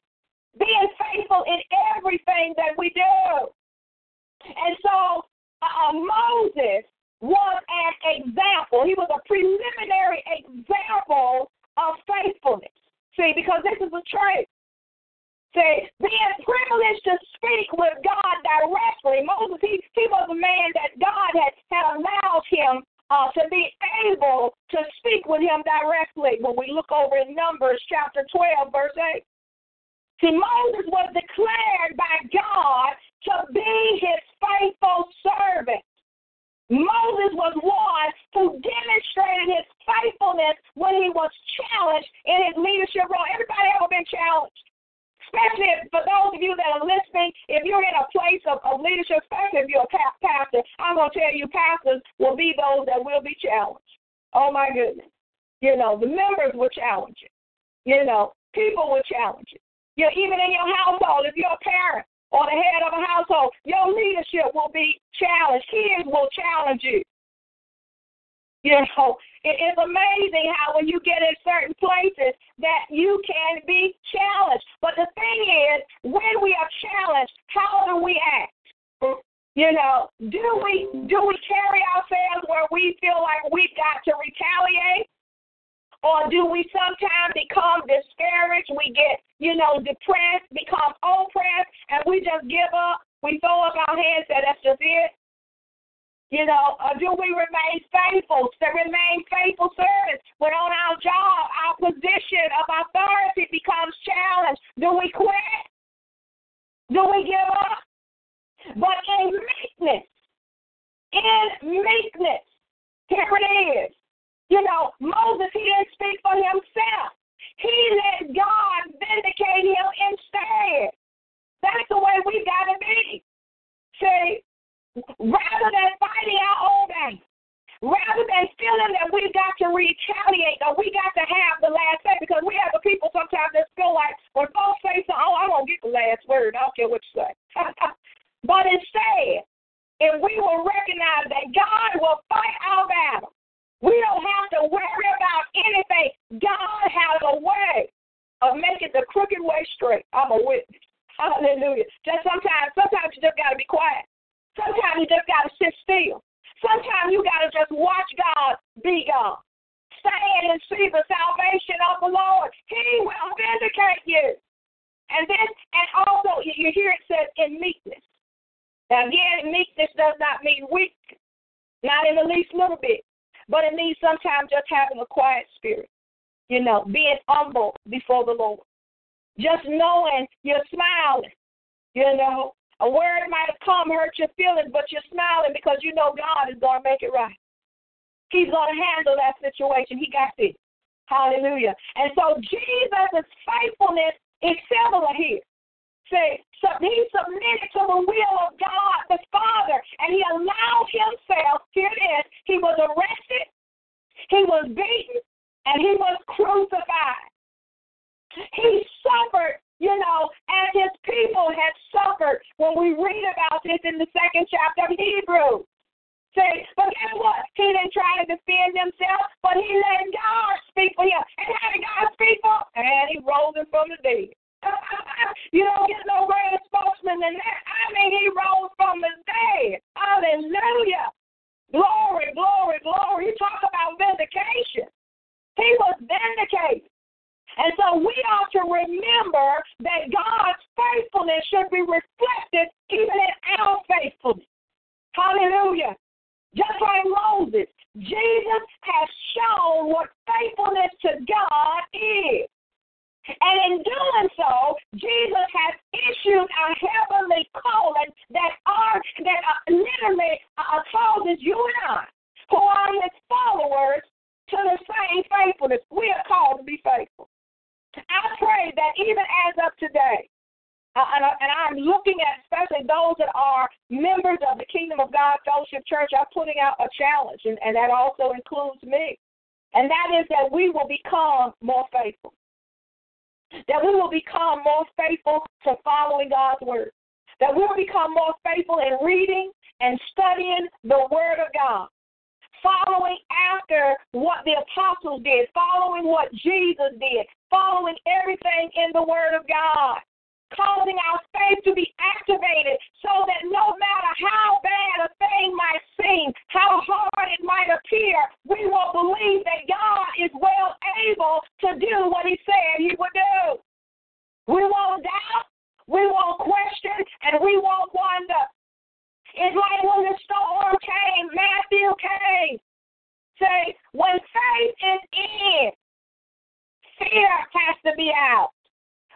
being faithful in everything that we do. And so uh, uh Moses was an example. He was a preliminary example of faithfulness. See, because this is a trait. See, being privileged to speak with God directly, Moses, he, he was a man that God had, had allowed him uh, to be able to speak with him directly. When we look over in Numbers chapter 12, verse 8. See, Moses was declared by God to be his faithful servant. Moses was one who demonstrated his faithfulness when he was challenged in his leadership role. Everybody ever been challenged? Especially if, for those of you that are listening, if you're in a place of, of leadership, especially if you're a pastor, I'm going to tell you, pastors will be those that will be challenged. Oh, my goodness. You know, the members will challenge you. You know, people will challenge you. You know, even in your household, if you're a parent, or the head of a household, your leadership will be challenged. Kids will challenge you. You know, it is amazing how when you get in certain places that you can be challenged. But the thing is, when we are challenged, how do we act? You know, do we do we carry ourselves where we feel like we've got to retaliate? Or do we sometimes become discouraged? We get, you know, depressed, become oppressed, and we just give up. We throw up our hands and say, that's just it. You know, or do we remain faithful, to remain faithful servants when on our job, our position of authority becomes challenged? Do we quit? Do we give up? But in meekness, in meekness, here it is. You know, Moses, he didn't speak for himself. He let God vindicate him instead. That's the way we got to be. See, rather than fighting our own battle, rather than feeling that we got to retaliate or we got to have the last say, because we have the people sometimes that feel like when folks say something, oh, going to get the last word. I don't care what you say. but instead, if we will recognize that God will fight our battle, we don't have to worry about anything. God has a way of making the crooked way straight. I'm a witness. Hallelujah. Just sometimes, sometimes you just got to be quiet. Sometimes you just got to sit still. Sometimes you got to just watch God be God. Stand and see the salvation of the Lord. He will vindicate you. And then, and also, you hear it said in meekness. Now, again, meekness does not mean weak, not in the least little bit. But it means sometimes just having a quiet spirit, you know, being humble before the Lord. Just knowing you're smiling, you know. A word might have come, hurt your feelings, but you're smiling because you know God is going to make it right. He's going to handle that situation. He got this. Hallelujah. And so Jesus' faithfulness is similar here. Say, he submitted to the will of God the Father, and he allowed himself, here it is, he was arrested, he was beaten, and he was crucified. He suffered, you know, as his people had suffered when we read about this in the second chapter of Hebrews. Say, but guess what? He didn't try to defend himself, but he let God speak for him. And how did God speak for him? And he rose him from the dead. you don't get no greater spokesman than that. I mean, he rose from the dead. Hallelujah. Glory, glory, glory. You talk about vindication. He was vindicated. And so we ought to remember that God's faithfulness should be reflected even in our faithfulness. Hallelujah. Just like Moses, Jesus has shown what faithfulness to God is. And in doing so, Jesus has issued a heavenly calling that are that uh, literally uh, causes you and I, who are His followers, to the same faithfulness. We are called to be faithful. I pray that even as of today, uh, and, and, I'm looking at especially those that are members of the Kingdom of God Fellowship Church, I'm putting out a challenge, and, and that also includes me. And that is that we will become more faithful that we will become more faithful to following God's word, that we will become more faithful in reading and studying the word of God, following after what the apostles did, following what Jesus did, following everything in the word of God causing our faith to be activated so that no matter how bad a thing might seem, how hard it might appear, we will believe that God is well able to do what He said He would do. We won't doubt, we won't question, and we won't wonder. It's like when the storm came, Matthew came. Say, when faith is in, fear has to be out.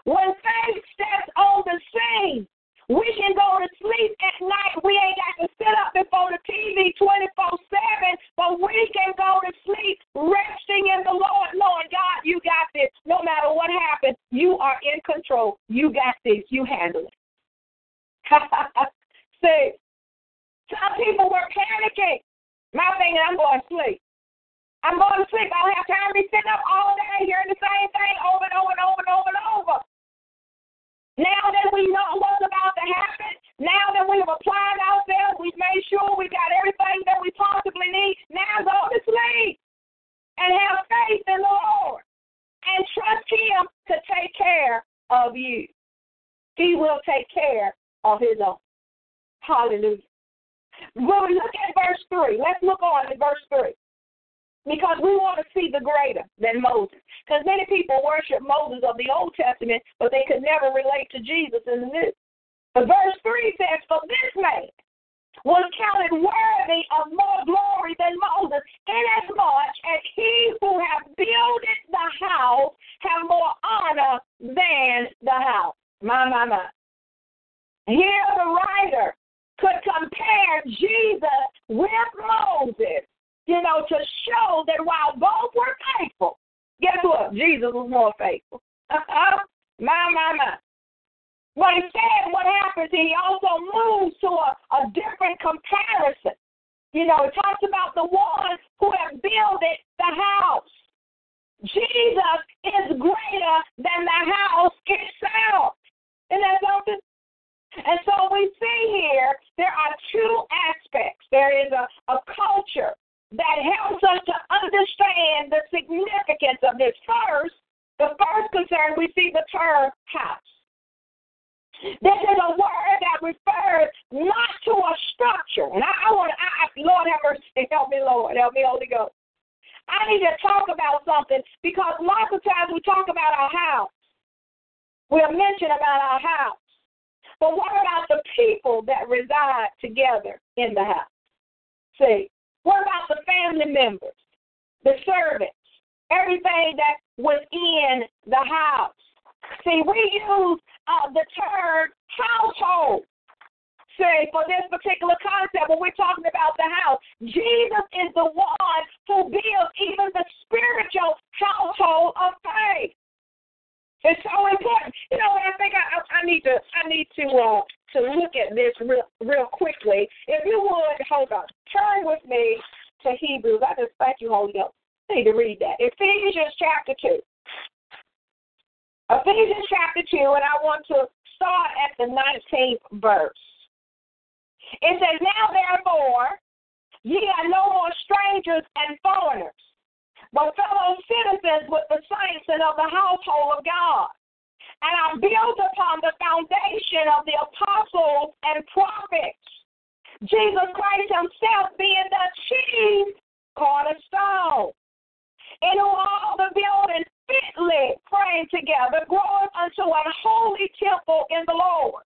When faith steps on the scene, we can go to sleep at night. We ain't got to sit up before the TV 24 7, but we can go to sleep resting in the Lord. Lord God, you got this. No matter what happens, you are in control. You got this. You handle it. See, some people were panicking. My thinking, I'm going to sleep. I'm going to sleep. I don't have time to be sitting up all day hearing the same thing over and over and over and over and over. Now that we know what's about to happen, now that we've applied ourselves, we've made sure we got everything that we possibly need, now go to sleep and have faith in the Lord and trust Him to take care of you. He will take care of His own. Hallelujah. When we look at verse 3, let's look on at verse 3 because we want to see the greater than Moses. Because many people worship Moses of the Old Testament, but they could never relate to Jesus in the New. But verse 3 says, For this man was counted worthy of more glory than Moses, inasmuch as he who hath builded the house have more honor than the house. My, my, my. Here the writer could compare Jesus with Moses you know, to show that while both were faithful, guess what? Jesus was more faithful. my, my, my. But instead, what happens, he also moves to a, a different comparison. You know, it talks about the ones who have built the house. Jesus is greater than the house itself. Isn't that something? And so we see here there are two aspects. There is a, a culture that helps us to understand the significance of this. First, the first concern, we see the term house. This is a word that refers not to a structure. And I, I want to, I, Lord have mercy, help me, Lord, help me, Holy Ghost. I need to talk about something because lots of times we talk about our house. We'll mention about our house. But what about the people that reside together in the house? See, what about the family members, the servants, everything that was in the house? See, we use uh, the term household. Say for this particular concept, when we're talking about the house, Jesus is the one who builds even the spiritual household of faith. It's so important. You know, I think I, I need to I need to uh, to look at this real real quickly. If you would, hold on. Turn with me to Hebrews. I just thank you, Holy Ghost. I need to read that. Ephesians chapter 2. Ephesians chapter 2, and I want to start at the 19th verse. It says, Now therefore, ye are no more strangers and foreigners, but fellow citizens with the saints and of the household of God and are built upon the foundation of the apostles and prophets. Jesus Christ Himself being the chief cornerstone. In whom all the building fitly praying together growing unto an holy temple in the Lord.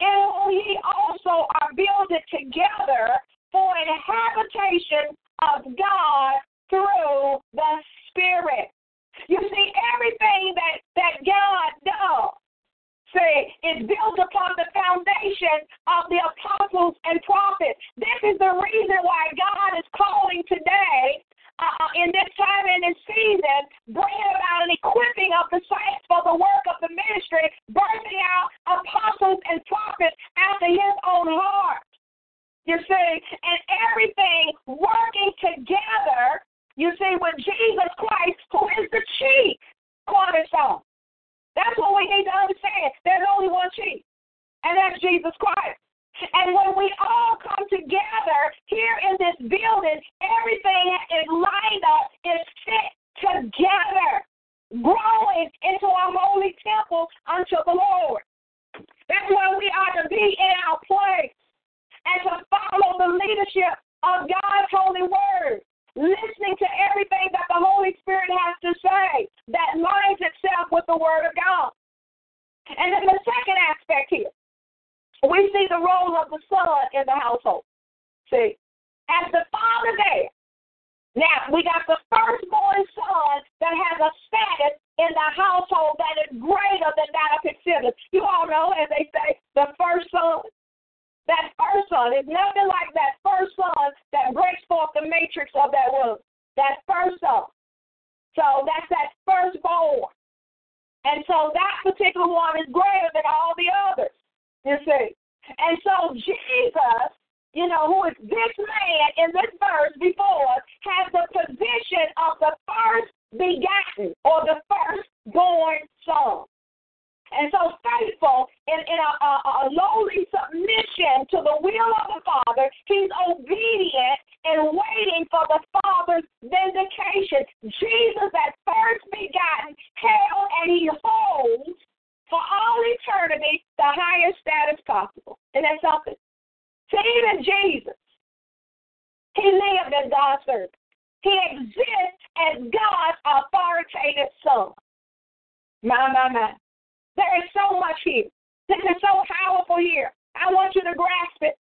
In whom ye also are builded together for an habitation of God through the Spirit. You see, everything that, that God does, say, is built upon the foundation of the apostles and prophets. This is the reason why God is calling today uh, in this time and this season, bringing about an equipping of the saints for the work of the ministry, birthing out apostles and prophets after his own heart. You see, and everything working together you see, with Jesus Christ, who is the chief cornerstone. That's what we need to understand. There's only one chief, and that's Jesus Christ. And when we all come together here in this building, everything is lined up, is fit together, growing into a holy temple unto the Lord. That's why we are to be in our place and to follow the leadership of God's holy word listening to everything that the Holy Spirit has to say that lines itself with the Word of God. And then the second aspect here, we see the role of the son in the household. See, as the father there, Now, we got the firstborn son that has a status in the household that is greater than that of his siblings. You all know, as they say, the first son. That first son is nothing like that first son that breaks forth the matrix of that womb. That first son. So that's that firstborn. And so that particular one is greater than all the others, you see. And so Jesus you know, who is this man in this verse before has the position of the first begotten or the firstborn son. And so faithful in, in a, a, a lowly submission to the will of the Father, he's obedient and waiting for the Father's vindication. Jesus, that first begotten, held and he holds for all eternity the highest status possible. And that's something. See, even Jesus, he lived as God's servant. He exists as God's authoritative son. My, my, my. There is so much here. This is so powerful here. I want you to grasp it.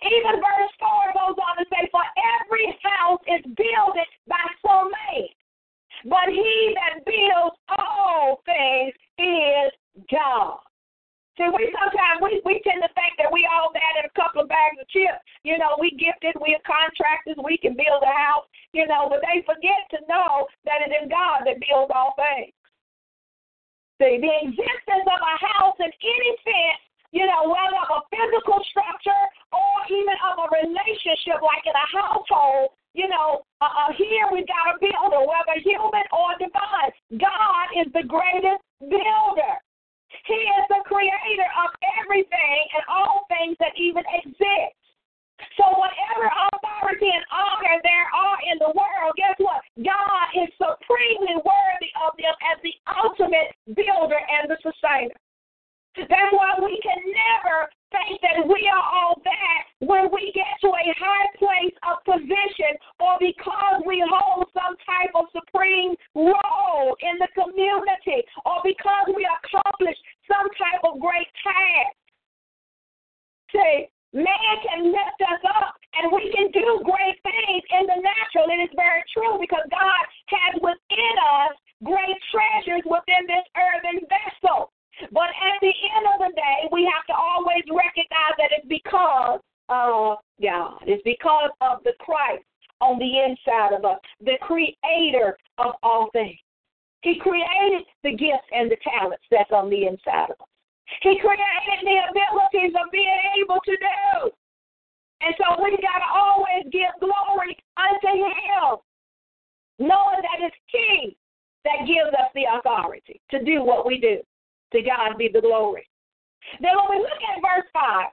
Even verse 4 goes on to say, For every house is built by some man, but he that builds all things is God. See, we sometimes we, we tend to think that we all that in a couple of bags of chips. You know, we gifted, we are contractors, we can build a house, you know, but they forget to know that it is God that builds all things. See, the existence of a house in any sense, you know, whether of a physical structure or even of a relationship like in a household, you know, uh, uh, here we got a builder, whether human or divine. God is the greatest builder. He is the creator of everything and all things that even exist. So whatever authority and honor there are in the world, guess what? God is supremely worthy of them as the ultimate builder and the sustainer. That's why we can never think that we are all that when we get to a high place of position or because we hold some type of supreme role in the community or because we accomplish some type of great task. See, man can lift us up and we can do great things in the natural. It is very true because God has within us great treasures within this earthen vessel. But at the end of the day, we have to always recognize that it's because of God. It's because of the Christ on the inside of us, the creator of all things. He created the gifts and the talents that's on the inside of us. He created the abilities of being able to do. And so we got to always give glory unto Him, knowing that it's He that gives us the authority to do what we do. To God be the glory. Then when we look at verse 5,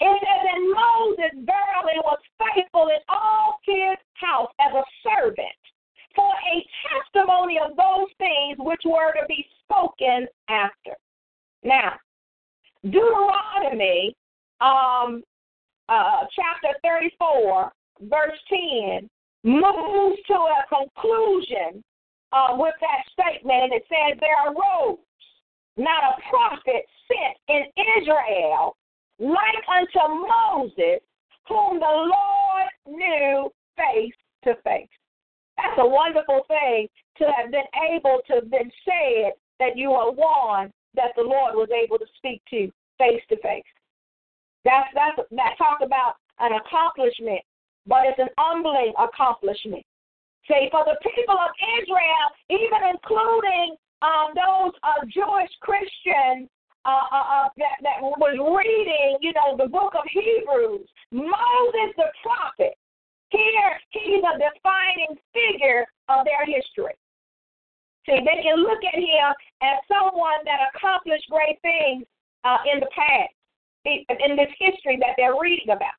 it says that Moses verily was faithful in all his house as a servant for a testimony of those things which were to be spoken after. Now, Deuteronomy um, uh, chapter 34, verse 10, moves to a conclusion uh, with that statement, and it says, There arose not a prophet sent in Israel like unto Moses, whom the Lord knew face to face. That's a wonderful thing to have been able to have been said that you are one that the Lord was able to speak to face to face. That's that's that talk about an accomplishment, but it's an humbling accomplishment. Say for the people of Israel, even including um, those uh, Jewish Christians uh, uh, uh, that, that was reading, you know, the book of Hebrews, Moses the prophet, here he's a defining figure of their history. See, they can look at him as someone that accomplished great things uh, in the past, in this history that they're reading about.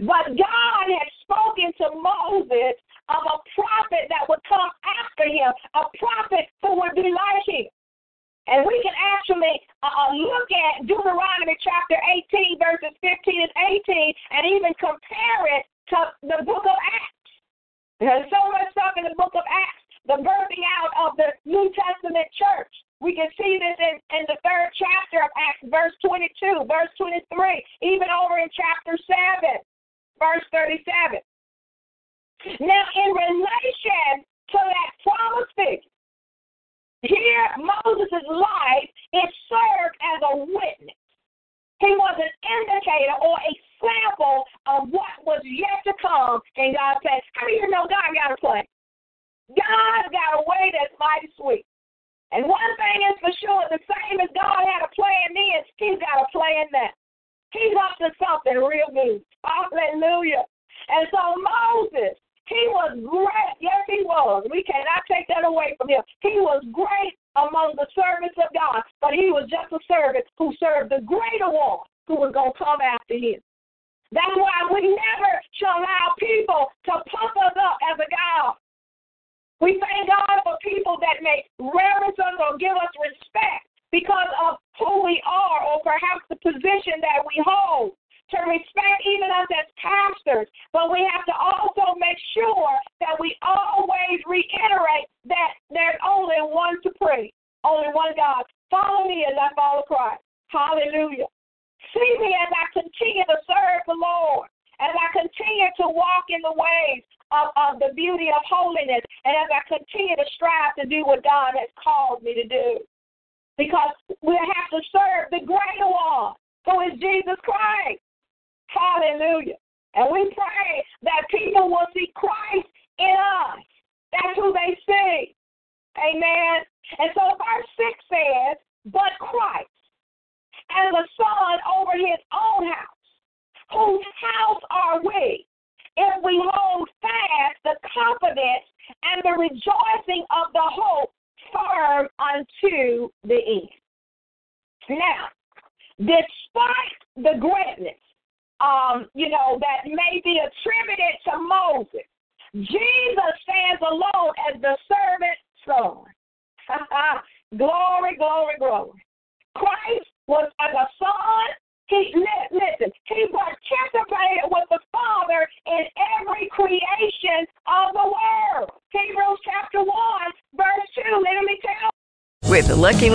But God had spoken to Moses of a prophet that would come after him, a prophet who would be like him. And we can actually uh, uh look at Deuteronomy chapter 18, verses 15 and 18, and even compare it to the book of Acts. There's so much stuff in the book of Acts, the birthing out of the New Testament church. We can see this in, in the third chapter of Acts, verse 22, verse 23, even over in chapter 7, verse 37. Now, in relation to that promise figure, here Moses' life is served as a witness. He was an indicator or a sample of what was yet to come. And God